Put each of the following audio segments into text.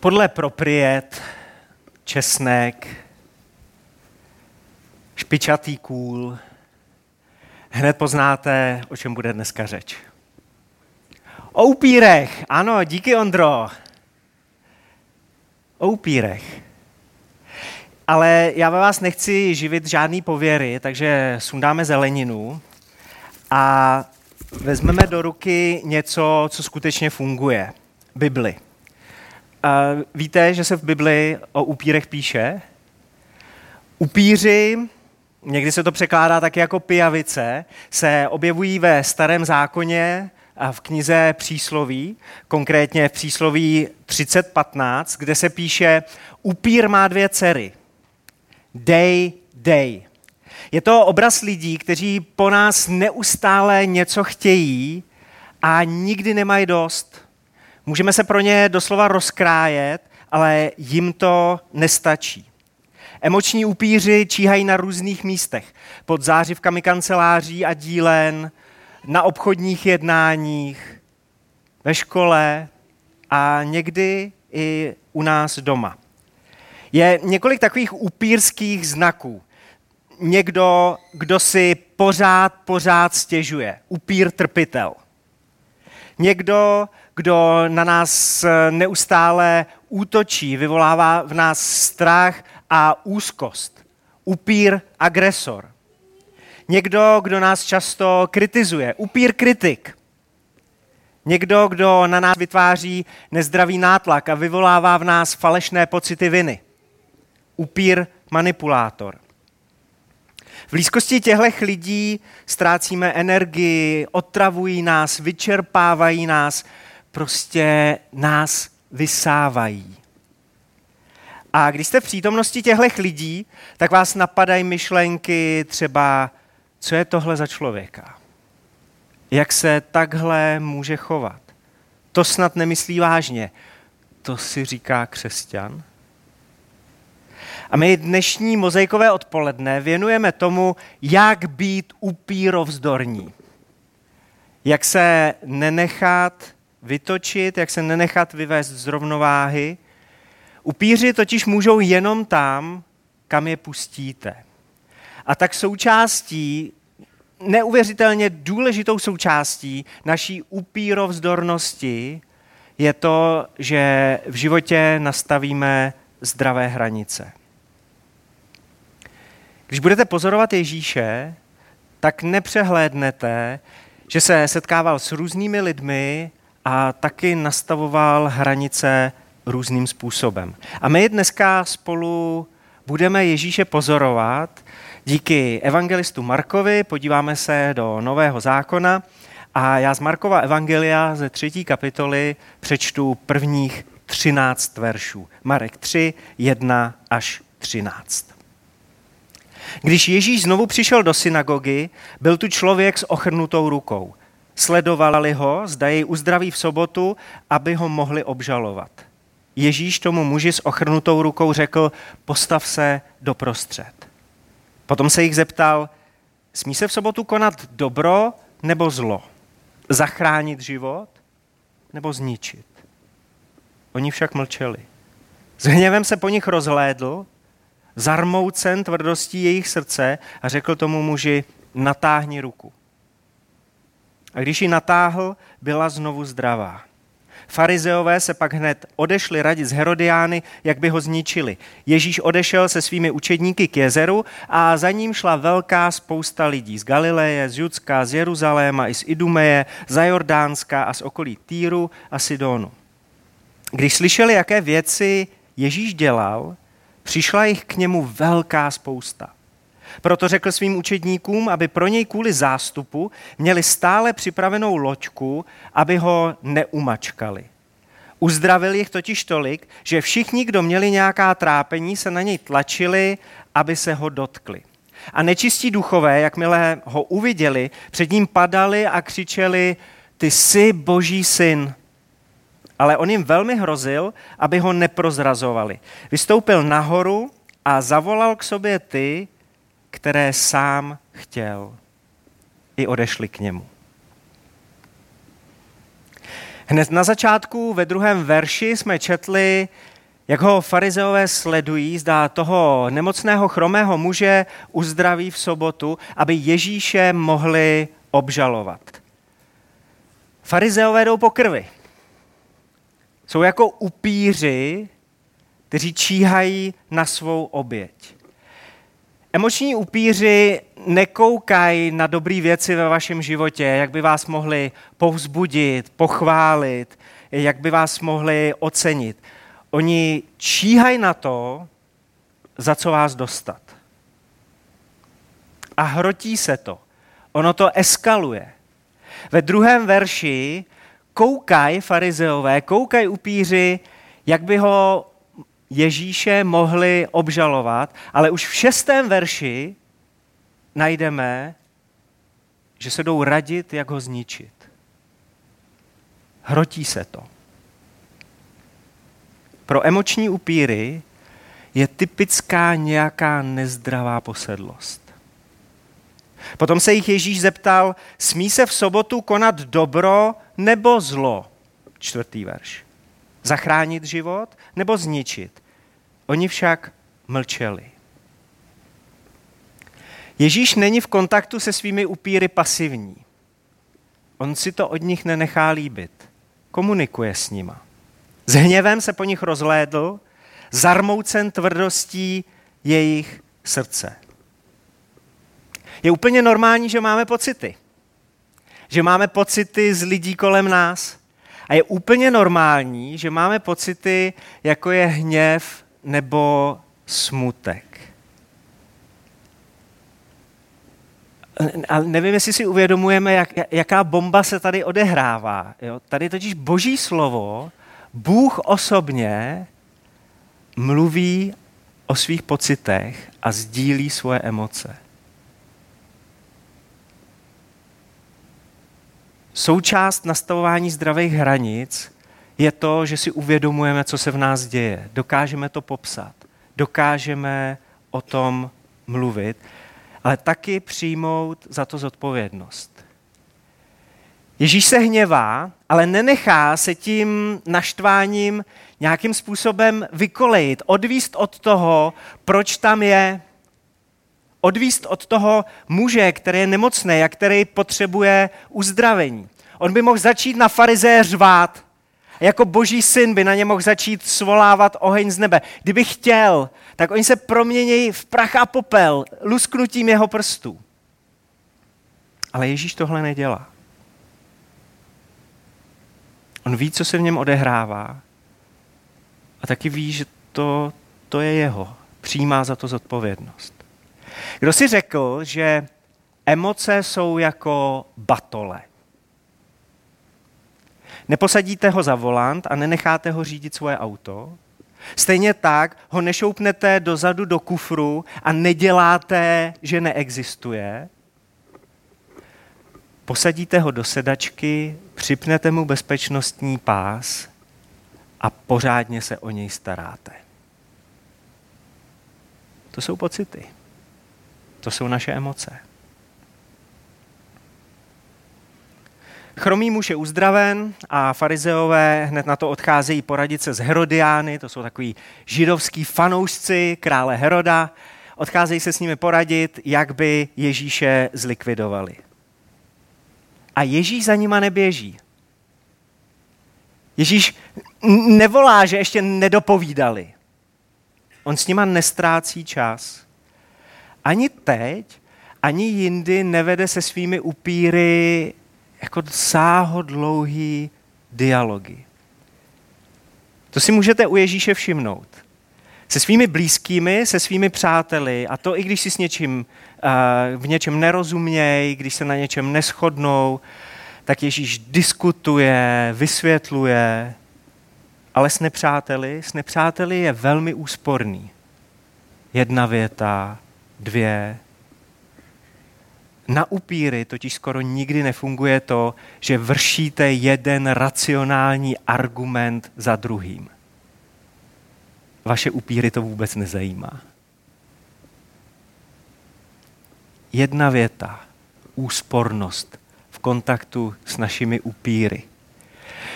Podle propriet, česnek, špičatý kůl, hned poznáte, o čem bude dneska řeč. O upírech, ano, díky Ondro. O upírech. Ale já ve vás nechci živit žádný pověry, takže sundáme zeleninu a vezmeme do ruky něco, co skutečně funguje. Bibli. Uh, víte, že se v Bibli o upírech píše? Upíři, někdy se to překládá taky jako pijavice, se objevují ve starém zákoně a v knize Přísloví, konkrétně v Přísloví 30.15, kde se píše Upír má dvě dcery. Day, day. Je to obraz lidí, kteří po nás neustále něco chtějí a nikdy nemají dost. Můžeme se pro ně doslova rozkrájet, ale jim to nestačí. Emoční upíři číhají na různých místech. Pod zářivkami kanceláří a dílen, na obchodních jednáních, ve škole a někdy i u nás doma. Je několik takových upírských znaků. Někdo, kdo si pořád, pořád stěžuje. Upír trpitel. Někdo, kdo na nás neustále útočí, vyvolává v nás strach a úzkost. Upír agresor. Někdo, kdo nás často kritizuje. Upír kritik. Někdo, kdo na nás vytváří nezdravý nátlak a vyvolává v nás falešné pocity viny. Upír manipulátor. V blízkosti těchto lidí ztrácíme energii, otravují nás, vyčerpávají nás, prostě nás vysávají. A když jste v přítomnosti těchto lidí, tak vás napadají myšlenky třeba, co je tohle za člověka? Jak se takhle může chovat? To snad nemyslí vážně. To si říká křesťan? A my dnešní mozaikové odpoledne věnujeme tomu, jak být upírovzdorní. Jak se nenechat vytočit, jak se nenechat vyvést z rovnováhy. Upíři totiž můžou jenom tam, kam je pustíte. A tak součástí, neuvěřitelně důležitou součástí naší upírovzdornosti je to, že v životě nastavíme zdravé hranice. Když budete pozorovat Ježíše, tak nepřehlédnete, že se setkával s různými lidmi a taky nastavoval hranice různým způsobem. A my dneska spolu budeme Ježíše pozorovat díky evangelistu Markovi, podíváme se do Nového zákona a já z Markova evangelia ze třetí kapitoly přečtu prvních 13 veršů. Marek 3, 1 až 13. Když Ježíš znovu přišel do synagogy, byl tu člověk s ochrnutou rukou. Sledovali ho, zda jej uzdraví v sobotu, aby ho mohli obžalovat. Ježíš tomu muži s ochrnutou rukou řekl, postav se doprostřed. Potom se jich zeptal, smí se v sobotu konat dobro nebo zlo? Zachránit život nebo zničit? Oni však mlčeli. S hněvem se po nich rozhlédl zarmoucen tvrdostí jejich srdce a řekl tomu muži, natáhni ruku. A když ji natáhl, byla znovu zdravá. Farizeové se pak hned odešli radit z Herodiány, jak by ho zničili. Ježíš odešel se svými učedníky k jezeru a za ním šla velká spousta lidí z Galileje, z Judska, z Jeruzaléma i z Idumeje, za Jordánska a z okolí Týru a Sidonu. Když slyšeli, jaké věci Ježíš dělal, Přišla jich k němu velká spousta. Proto řekl svým učedníkům, aby pro něj kvůli zástupu měli stále připravenou loďku, aby ho neumačkali. Uzdravil jich totiž tolik, že všichni, kdo měli nějaká trápení, se na něj tlačili, aby se ho dotkli. A nečistí duchové, jakmile ho uviděli, před ním padali a křičeli, ty jsi boží syn ale on jim velmi hrozil, aby ho neprozrazovali. Vystoupil nahoru a zavolal k sobě ty, které sám chtěl. I odešli k němu. Hned na začátku ve druhém verši jsme četli, jak ho farizeové sledují, zdá toho nemocného chromého muže uzdraví v sobotu, aby Ježíše mohli obžalovat. Farizeové jdou po krvi. Jsou jako upíři, kteří číhají na svou oběť. Emoční upíři nekoukají na dobré věci ve vašem životě, jak by vás mohli povzbudit, pochválit, jak by vás mohli ocenit. Oni číhají na to, za co vás dostat. A hrotí se to. Ono to eskaluje. Ve druhém verši koukají farizeové, koukají upíři, jak by ho Ježíše mohli obžalovat, ale už v šestém verši najdeme, že se jdou radit, jak ho zničit. Hrotí se to. Pro emoční upíry je typická nějaká nezdravá posedlost. Potom se jich Ježíš zeptal, smí se v sobotu konat dobro nebo zlo? Čtvrtý verš. Zachránit život nebo zničit? Oni však mlčeli. Ježíš není v kontaktu se svými upíry pasivní. On si to od nich nenechá líbit. Komunikuje s nima. S hněvem se po nich rozhlédl, zarmoucen tvrdostí jejich srdce. Je úplně normální, že máme pocity. Že máme pocity z lidí kolem nás. A je úplně normální, že máme pocity, jako je hněv nebo smutek. Ale nevím, jestli si uvědomujeme, jak, jaká bomba se tady odehrává. Jo? Tady totiž boží slovo, Bůh osobně mluví o svých pocitech a sdílí svoje emoce. Součást nastavování zdravých hranic je to, že si uvědomujeme, co se v nás děje. Dokážeme to popsat. Dokážeme o tom mluvit, ale taky přijmout za to zodpovědnost. Ježíš se hněvá, ale nenechá se tím naštváním nějakým způsobem vykolejit, odvíst od toho, proč tam je, odvíst od toho muže, který je nemocný a který potřebuje uzdravení. On by mohl začít na farizé řvát. Jako boží syn by na ně mohl začít svolávat oheň z nebe. Kdyby chtěl, tak oni se proměnějí v prach a popel lusknutím jeho prstů. Ale Ježíš tohle nedělá. On ví, co se v něm odehrává a taky ví, že to, to je jeho. Přijímá za to zodpovědnost. Kdo si řekl, že emoce jsou jako batole? Neposadíte ho za volant a nenecháte ho řídit svoje auto. Stejně tak ho nešoupnete dozadu do kufru a neděláte, že neexistuje. Posadíte ho do sedačky, připnete mu bezpečnostní pás a pořádně se o něj staráte. To jsou pocity. To jsou naše emoce. Chromý muž je uzdraven a farizeové hned na to odcházejí poradit se s Herodiány, to jsou takový židovský fanoušci krále Heroda, odcházejí se s nimi poradit, jak by Ježíše zlikvidovali. A Ježíš za nima neběží. Ježíš nevolá, že ještě nedopovídali. On s nima nestrácí čas. Ani teď, ani jindy nevede se svými upíry jako sáhodlouhý dialogy. To si můžete u Ježíše všimnout. Se svými blízkými, se svými přáteli, a to i když si s něčím, v něčem nerozumějí, když se na něčem neschodnou, tak Ježíš diskutuje, vysvětluje, ale s nepřáteli, s nepřáteli je velmi úsporný. Jedna věta, dvě, na upíry totiž skoro nikdy nefunguje to, že vršíte jeden racionální argument za druhým. Vaše upíry to vůbec nezajímá. Jedna věta, úspornost v kontaktu s našimi upíry.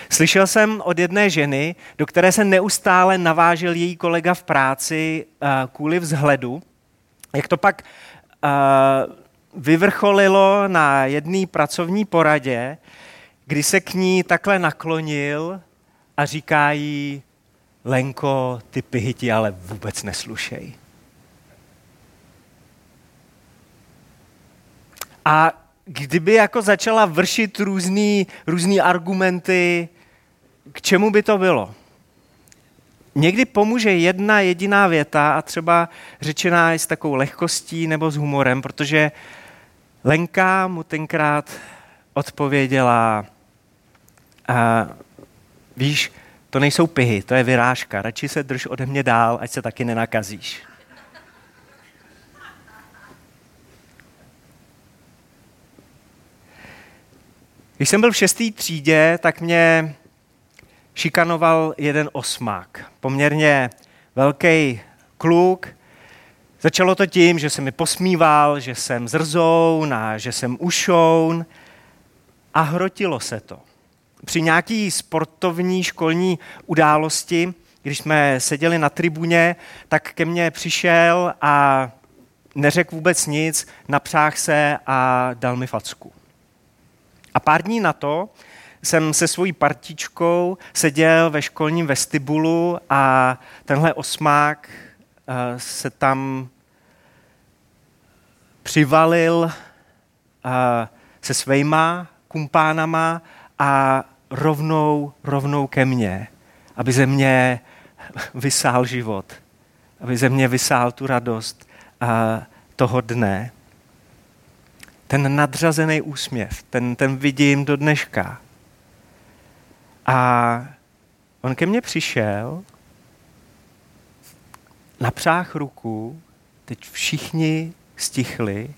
Slyšel jsem od jedné ženy, do které se neustále navážel její kolega v práci uh, kvůli vzhledu, jak to pak uh, vyvrcholilo na jedné pracovní poradě, kdy se k ní takhle naklonil a říká jí, Lenko, ty pihy ti ale vůbec neslušej. A kdyby jako začala vršit různý, různý argumenty, k čemu by to bylo? Někdy pomůže jedna jediná věta a třeba řečená s takovou lehkostí nebo s humorem, protože Lenka mu tenkrát odpověděla, a víš, to nejsou pihy, to je vyrážka, radši se drž ode mě dál, ať se taky nenakazíš. Když jsem byl v šestý třídě, tak mě šikanoval jeden osmák. Poměrně velký kluk. Začalo to tím, že se mi posmíval, že jsem zrzoun a že jsem ušoun a hrotilo se to. Při nějaký sportovní školní události, když jsme seděli na tribuně, tak ke mně přišel a neřekl vůbec nic, napřáh se a dal mi facku. A pár dní na to jsem se svojí partičkou seděl ve školním vestibulu a tenhle osmák uh, se tam přivalil uh, se svýma kumpánama a rovnou, rovnou ke mně, aby ze mě vysál život, aby ze mě vysál tu radost uh, toho dne ten nadřazený úsměv, ten, ten vidím do dneška. A on ke mně přišel, napřách ruku, teď všichni stichli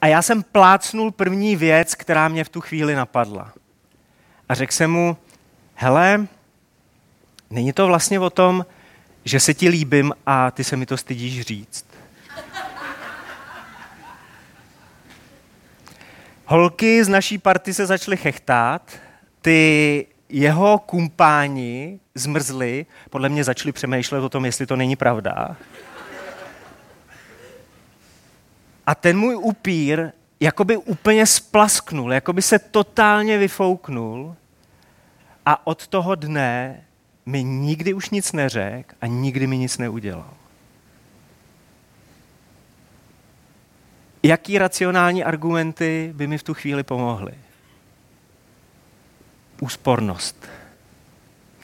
a já jsem plácnul první věc, která mě v tu chvíli napadla. A řekl jsem mu, hele, není to vlastně o tom, že se ti líbím a ty se mi to stydíš říct. Holky z naší party se začaly chechtat, ty jeho kumpáni zmrzli, podle mě začali přemýšlet o tom, jestli to není pravda. A ten můj upír jakoby úplně splasknul, jakoby se totálně vyfouknul a od toho dne mi nikdy už nic neřekl a nikdy mi nic neudělal. jaký racionální argumenty by mi v tu chvíli pomohly? Úspornost.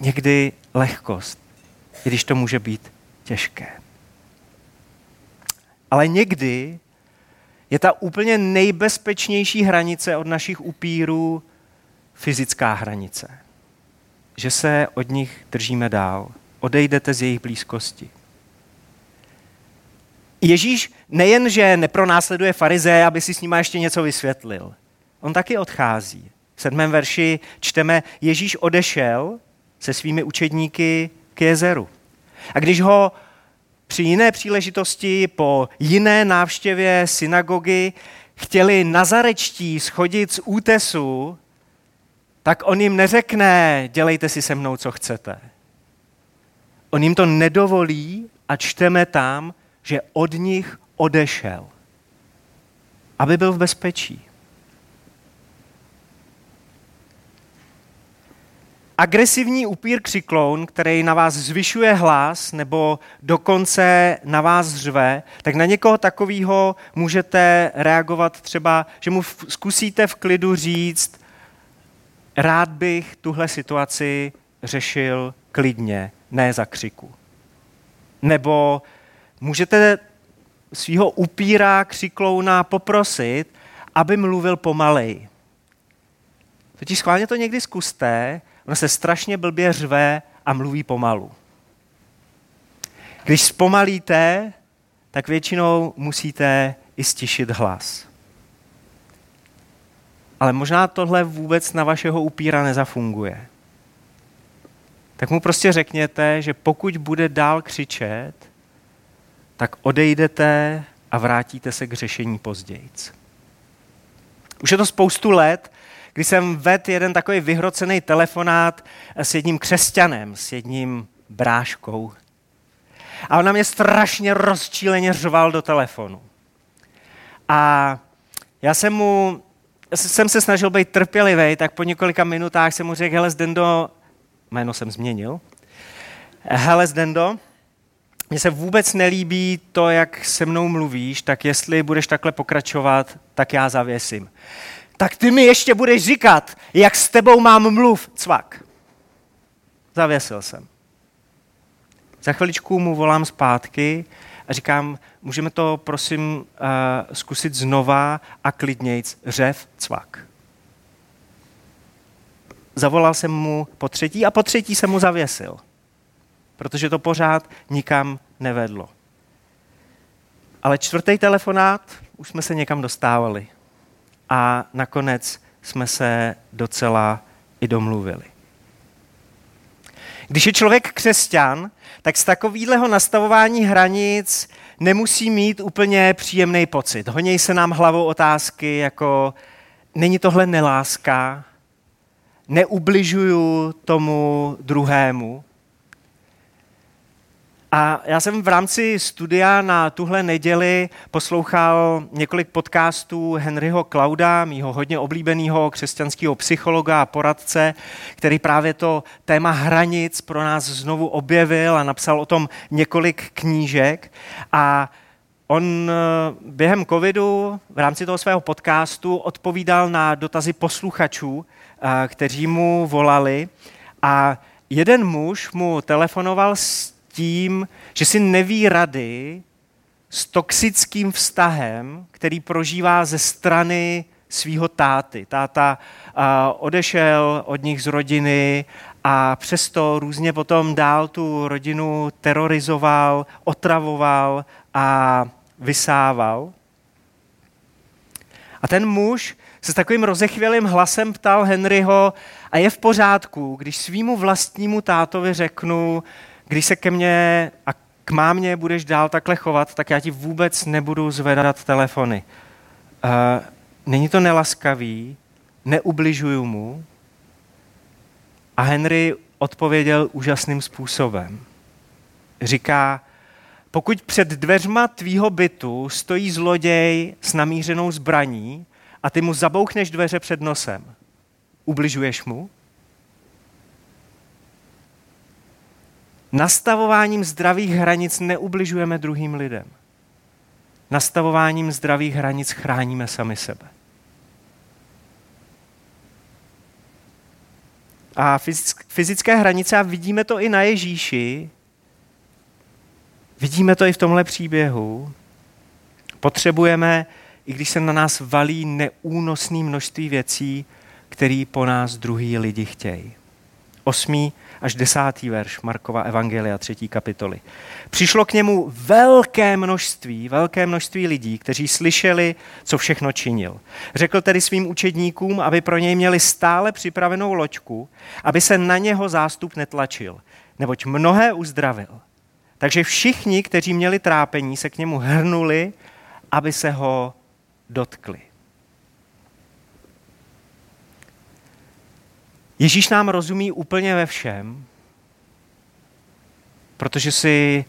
Někdy lehkost, když to může být těžké. Ale někdy je ta úplně nejbezpečnější hranice od našich upírů fyzická hranice. Že se od nich držíme dál. Odejdete z jejich blízkosti. Ježíš nejen, že nepronásleduje farize, aby si s nima ještě něco vysvětlil. On taky odchází. V sedmém verši čteme, Ježíš odešel se svými učedníky k jezeru. A když ho při jiné příležitosti po jiné návštěvě synagogy chtěli nazarečtí schodit z útesu, tak on jim neřekne, dělejte si se mnou, co chcete. On jim to nedovolí a čteme tam, že od nich odešel, aby byl v bezpečí. Agresivní upír křikloun, který na vás zvyšuje hlas nebo dokonce na vás řve, tak na někoho takového můžete reagovat třeba, že mu zkusíte v klidu říct, rád bych tuhle situaci řešil klidně, ne za křiku. Nebo můžete svého upíra, křiklouna poprosit, aby mluvil pomalej. Totiž schválně to někdy zkuste, ono se strašně blbě řve a mluví pomalu. Když zpomalíte, tak většinou musíte i stišit hlas. Ale možná tohle vůbec na vašeho upíra nezafunguje. Tak mu prostě řekněte, že pokud bude dál křičet, tak odejdete a vrátíte se k řešení později. Už je to spoustu let, kdy jsem vedl jeden takový vyhrocený telefonát s jedním křesťanem, s jedním bráškou. A on na mě strašně rozčíleně řval do telefonu. A já jsem mu, jsem se snažil být trpělivý, tak po několika minutách jsem mu řekl, hele Zdendo, jméno jsem změnil, hele Zdendo, mně se vůbec nelíbí to, jak se mnou mluvíš, tak jestli budeš takhle pokračovat, tak já zavěsím. Tak ty mi ještě budeš říkat, jak s tebou mám mluv, cvak. Zavěsil jsem. Za chviličku mu volám zpátky a říkám, můžeme to prosím uh, zkusit znova a klidnějc, řev, cvak. Zavolal jsem mu po třetí a po třetí jsem mu zavěsil protože to pořád nikam nevedlo. Ale čtvrtý telefonát, už jsme se někam dostávali. A nakonec jsme se docela i domluvili. Když je člověk křesťan, tak z takového nastavování hranic nemusí mít úplně příjemný pocit. Honěj se nám hlavou otázky jako není tohle neláska, neubližuju tomu druhému, a já jsem v rámci studia na tuhle neděli poslouchal několik podcastů Henryho Klauda, mýho hodně oblíbeného křesťanského psychologa a poradce, který právě to téma hranic pro nás znovu objevil a napsal o tom několik knížek. A On eh, během covidu v rámci toho svého podcastu odpovídal na dotazy posluchačů, eh, kteří mu volali a jeden muž mu telefonoval s tím, že si neví rady s toxickým vztahem, který prožívá ze strany svého táty. Táta odešel od nich z rodiny a přesto různě potom dál tu rodinu terorizoval, otravoval a vysával. A ten muž se s takovým rozechvělým hlasem ptal Henryho, a je v pořádku, když svýmu vlastnímu tátovi řeknu, když se ke mně a k mámě budeš dál takhle chovat, tak já ti vůbec nebudu zvedat telefony. Uh, není to nelaskavý, neubližuju mu. A Henry odpověděl úžasným způsobem. Říká, pokud před dveřma tvýho bytu stojí zloděj s namířenou zbraní a ty mu zabouchneš dveře před nosem, ubližuješ mu? Nastavováním zdravých hranic neubližujeme druhým lidem. Nastavováním zdravých hranic chráníme sami sebe. A fyzické hranice, a vidíme to i na Ježíši, vidíme to i v tomhle příběhu, potřebujeme, i když se na nás valí neúnosné množství věcí, které po nás druhý lidi chtějí. Osmý až desátý verš Markova Evangelia, třetí kapitoly. Přišlo k němu velké množství, velké množství lidí, kteří slyšeli, co všechno činil. Řekl tedy svým učedníkům, aby pro něj měli stále připravenou loďku, aby se na něho zástup netlačil, neboť mnohé uzdravil. Takže všichni, kteří měli trápení, se k němu hrnuli, aby se ho dotkli. Ježíš nám rozumí úplně ve všem, protože si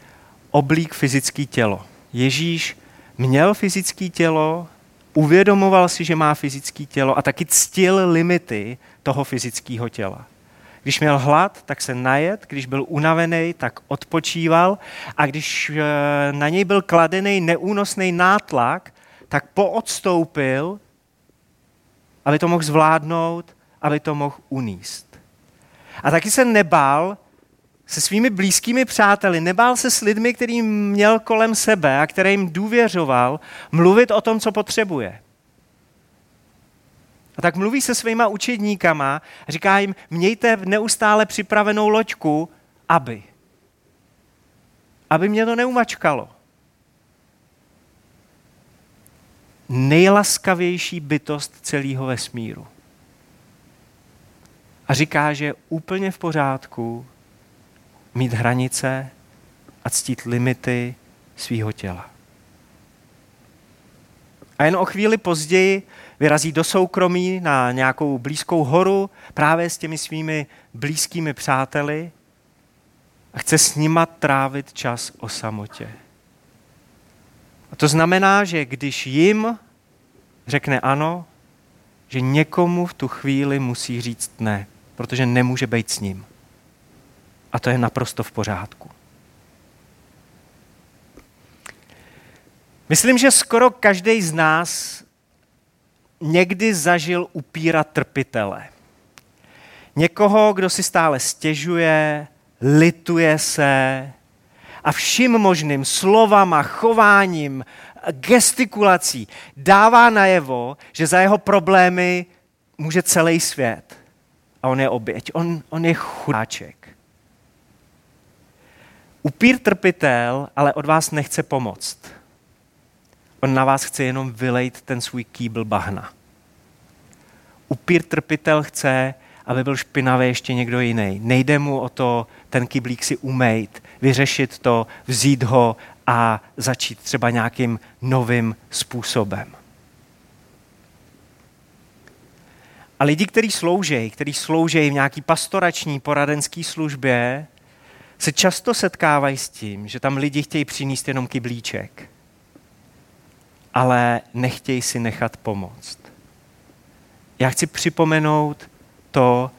oblík fyzický tělo. Ježíš měl fyzické tělo, uvědomoval si, že má fyzické tělo a taky ctil limity toho fyzického těla. Když měl hlad, tak se najet, když byl unavený, tak odpočíval a když eh, na něj byl kladený neúnosný nátlak, tak poodstoupil, aby to mohl zvládnout aby to mohl uníst. A taky se nebál se svými blízkými přáteli, nebál se s lidmi, kterým měl kolem sebe a kterým důvěřoval, mluvit o tom, co potřebuje. A tak mluví se svýma učedníkama říká jim, mějte neustále připravenou loďku, aby. Aby mě to neumačkalo. Nejlaskavější bytost celého vesmíru a říká, že je úplně v pořádku mít hranice a ctít limity svého těla. A jen o chvíli později vyrazí do soukromí na nějakou blízkou horu právě s těmi svými blízkými přáteli a chce s nima trávit čas o samotě. A to znamená, že když jim řekne ano, že někomu v tu chvíli musí říct ne, protože nemůže být s ním. A to je naprosto v pořádku. Myslím, že skoro každý z nás někdy zažil upírat trpitele. Někoho, kdo si stále stěžuje, lituje se a vším možným slovama, chováním, gestikulací dává najevo, že za jeho problémy může celý svět. A on je oběť, on, on je chudáček. Upír trpitel ale od vás nechce pomoct. On na vás chce jenom vylejt ten svůj kýbl bahna. Upír trpitel chce, aby byl špinavý ještě někdo jiný. Nejde mu o to ten kyblík si umejt, vyřešit to, vzít ho a začít třeba nějakým novým způsobem. A lidi, kteří slouží, kteří slouží v nějaký pastorační poradenské službě, se často setkávají s tím, že tam lidi chtějí přinést jenom kyblíček, ale nechtějí si nechat pomoct. Já chci připomenout to,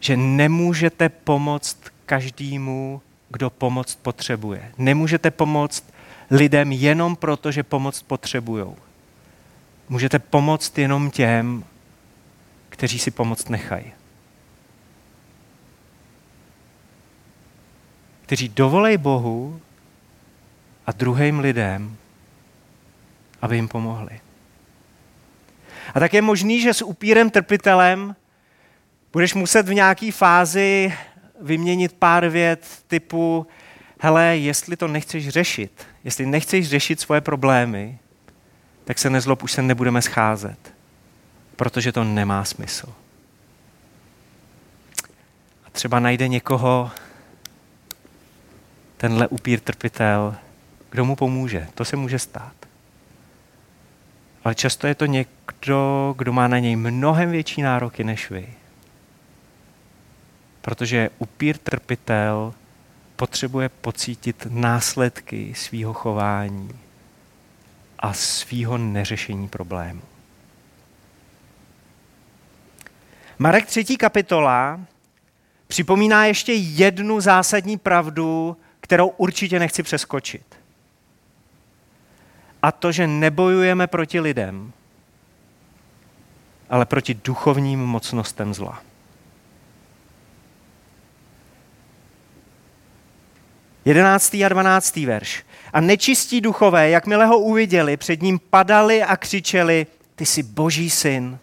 že nemůžete pomoct každému, kdo pomoc potřebuje. Nemůžete pomoct lidem jenom proto, že pomoc potřebují. Můžete pomoct jenom těm, kteří si pomoct nechají. Kteří dovolej Bohu a druhým lidem, aby jim pomohli. A tak je možný, že s upírem trpitelem budeš muset v nějaké fázi vyměnit pár vět typu, hele, jestli to nechceš řešit, jestli nechceš řešit svoje problémy, tak se nezlob, už se nebudeme scházet, protože to nemá smysl. A třeba najde někoho, tenhle upír trpitel, kdo mu pomůže. To se může stát. Ale často je to někdo, kdo má na něj mnohem větší nároky než vy. Protože upír trpitel potřebuje pocítit následky svýho chování a svýho neřešení problému. Marek 3. kapitola připomíná ještě jednu zásadní pravdu, kterou určitě nechci přeskočit. A to, že nebojujeme proti lidem, ale proti duchovním mocnostem zla. 11. a 12. verš. A nečistí duchové, jakmile ho uviděli, před ním padali a křičeli, ty jsi boží syn.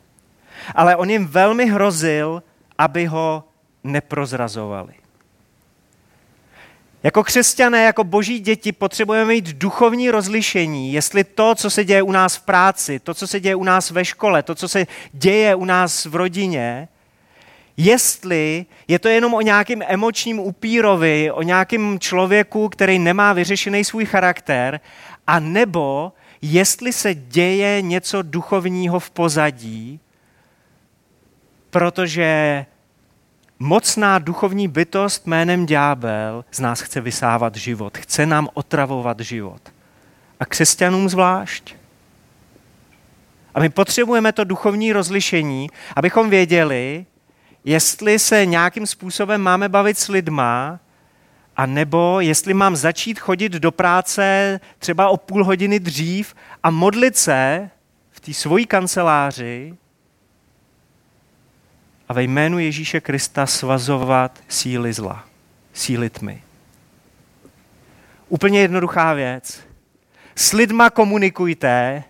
Ale on jim velmi hrozil, aby ho neprozrazovali. Jako křesťané, jako boží děti potřebujeme mít duchovní rozlišení, jestli to, co se děje u nás v práci, to, co se děje u nás ve škole, to, co se děje u nás v rodině, jestli je to jenom o nějakém emočním upírovi, o nějakém člověku, který nemá vyřešený svůj charakter, a nebo jestli se děje něco duchovního v pozadí, protože mocná duchovní bytost jménem ďábel z nás chce vysávat život, chce nám otravovat život. A křesťanům zvlášť. A my potřebujeme to duchovní rozlišení, abychom věděli, jestli se nějakým způsobem máme bavit s lidma, a nebo jestli mám začít chodit do práce třeba o půl hodiny dřív a modlit se v té svojí kanceláři a ve jménu Ježíše Krista svazovat síly zla, síly tmy. Úplně jednoduchá věc. S lidma komunikujte,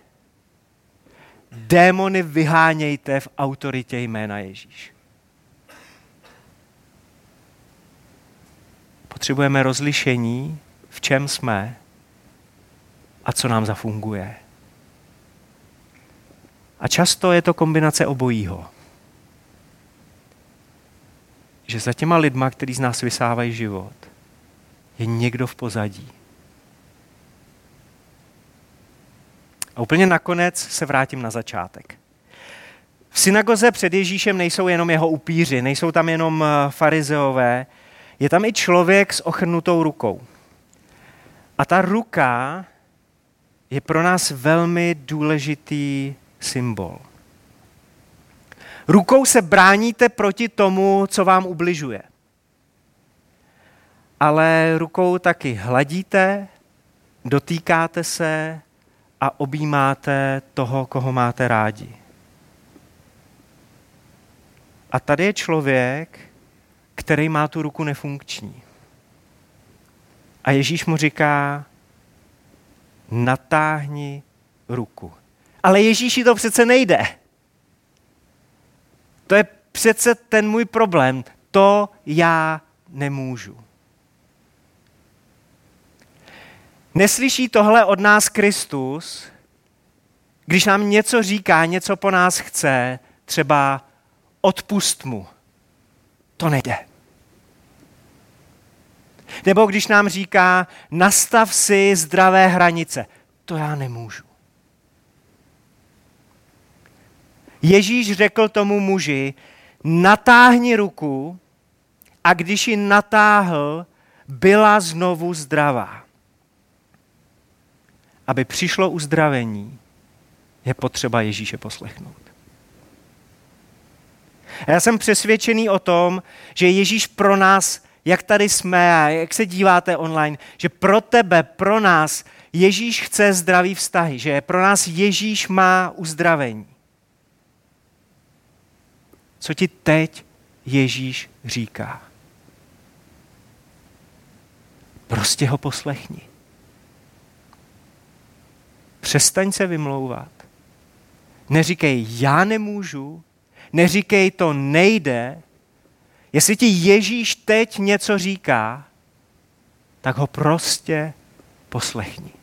démony vyhánějte v autoritě jména Ježíš. Potřebujeme rozlišení, v čem jsme a co nám zafunguje. A často je to kombinace obojího. Že za těma lidma, kteří z nás vysávají život, je někdo v pozadí. A úplně nakonec se vrátím na začátek. V synagoze před Ježíšem nejsou jenom jeho upíři, nejsou tam jenom eh, farizeové, je tam i člověk s ochrnutou rukou. A ta ruka je pro nás velmi důležitý symbol. Rukou se bráníte proti tomu, co vám ubližuje. Ale rukou taky hladíte, dotýkáte se a objímáte toho, koho máte rádi. A tady je člověk, který má tu ruku nefunkční. A Ježíš mu říká, natáhni ruku. Ale Ježíši to přece nejde. Přece ten můj problém. To já nemůžu. Neslyší tohle od nás Kristus, když nám něco říká, něco po nás chce, třeba odpust mu. To nejde. Nebo když nám říká, nastav si zdravé hranice. To já nemůžu. Ježíš řekl tomu muži, natáhni ruku a když ji natáhl, byla znovu zdravá. Aby přišlo uzdravení, je potřeba Ježíše poslechnout. A já jsem přesvědčený o tom, že Ježíš pro nás, jak tady jsme a jak se díváte online, že pro tebe, pro nás Ježíš chce zdravý vztahy, že pro nás Ježíš má uzdravení. Co ti teď Ježíš říká? Prostě ho poslechni. Přestaň se vymlouvat. Neříkej, já nemůžu, neříkej, to nejde. Jestli ti Ježíš teď něco říká, tak ho prostě poslechni.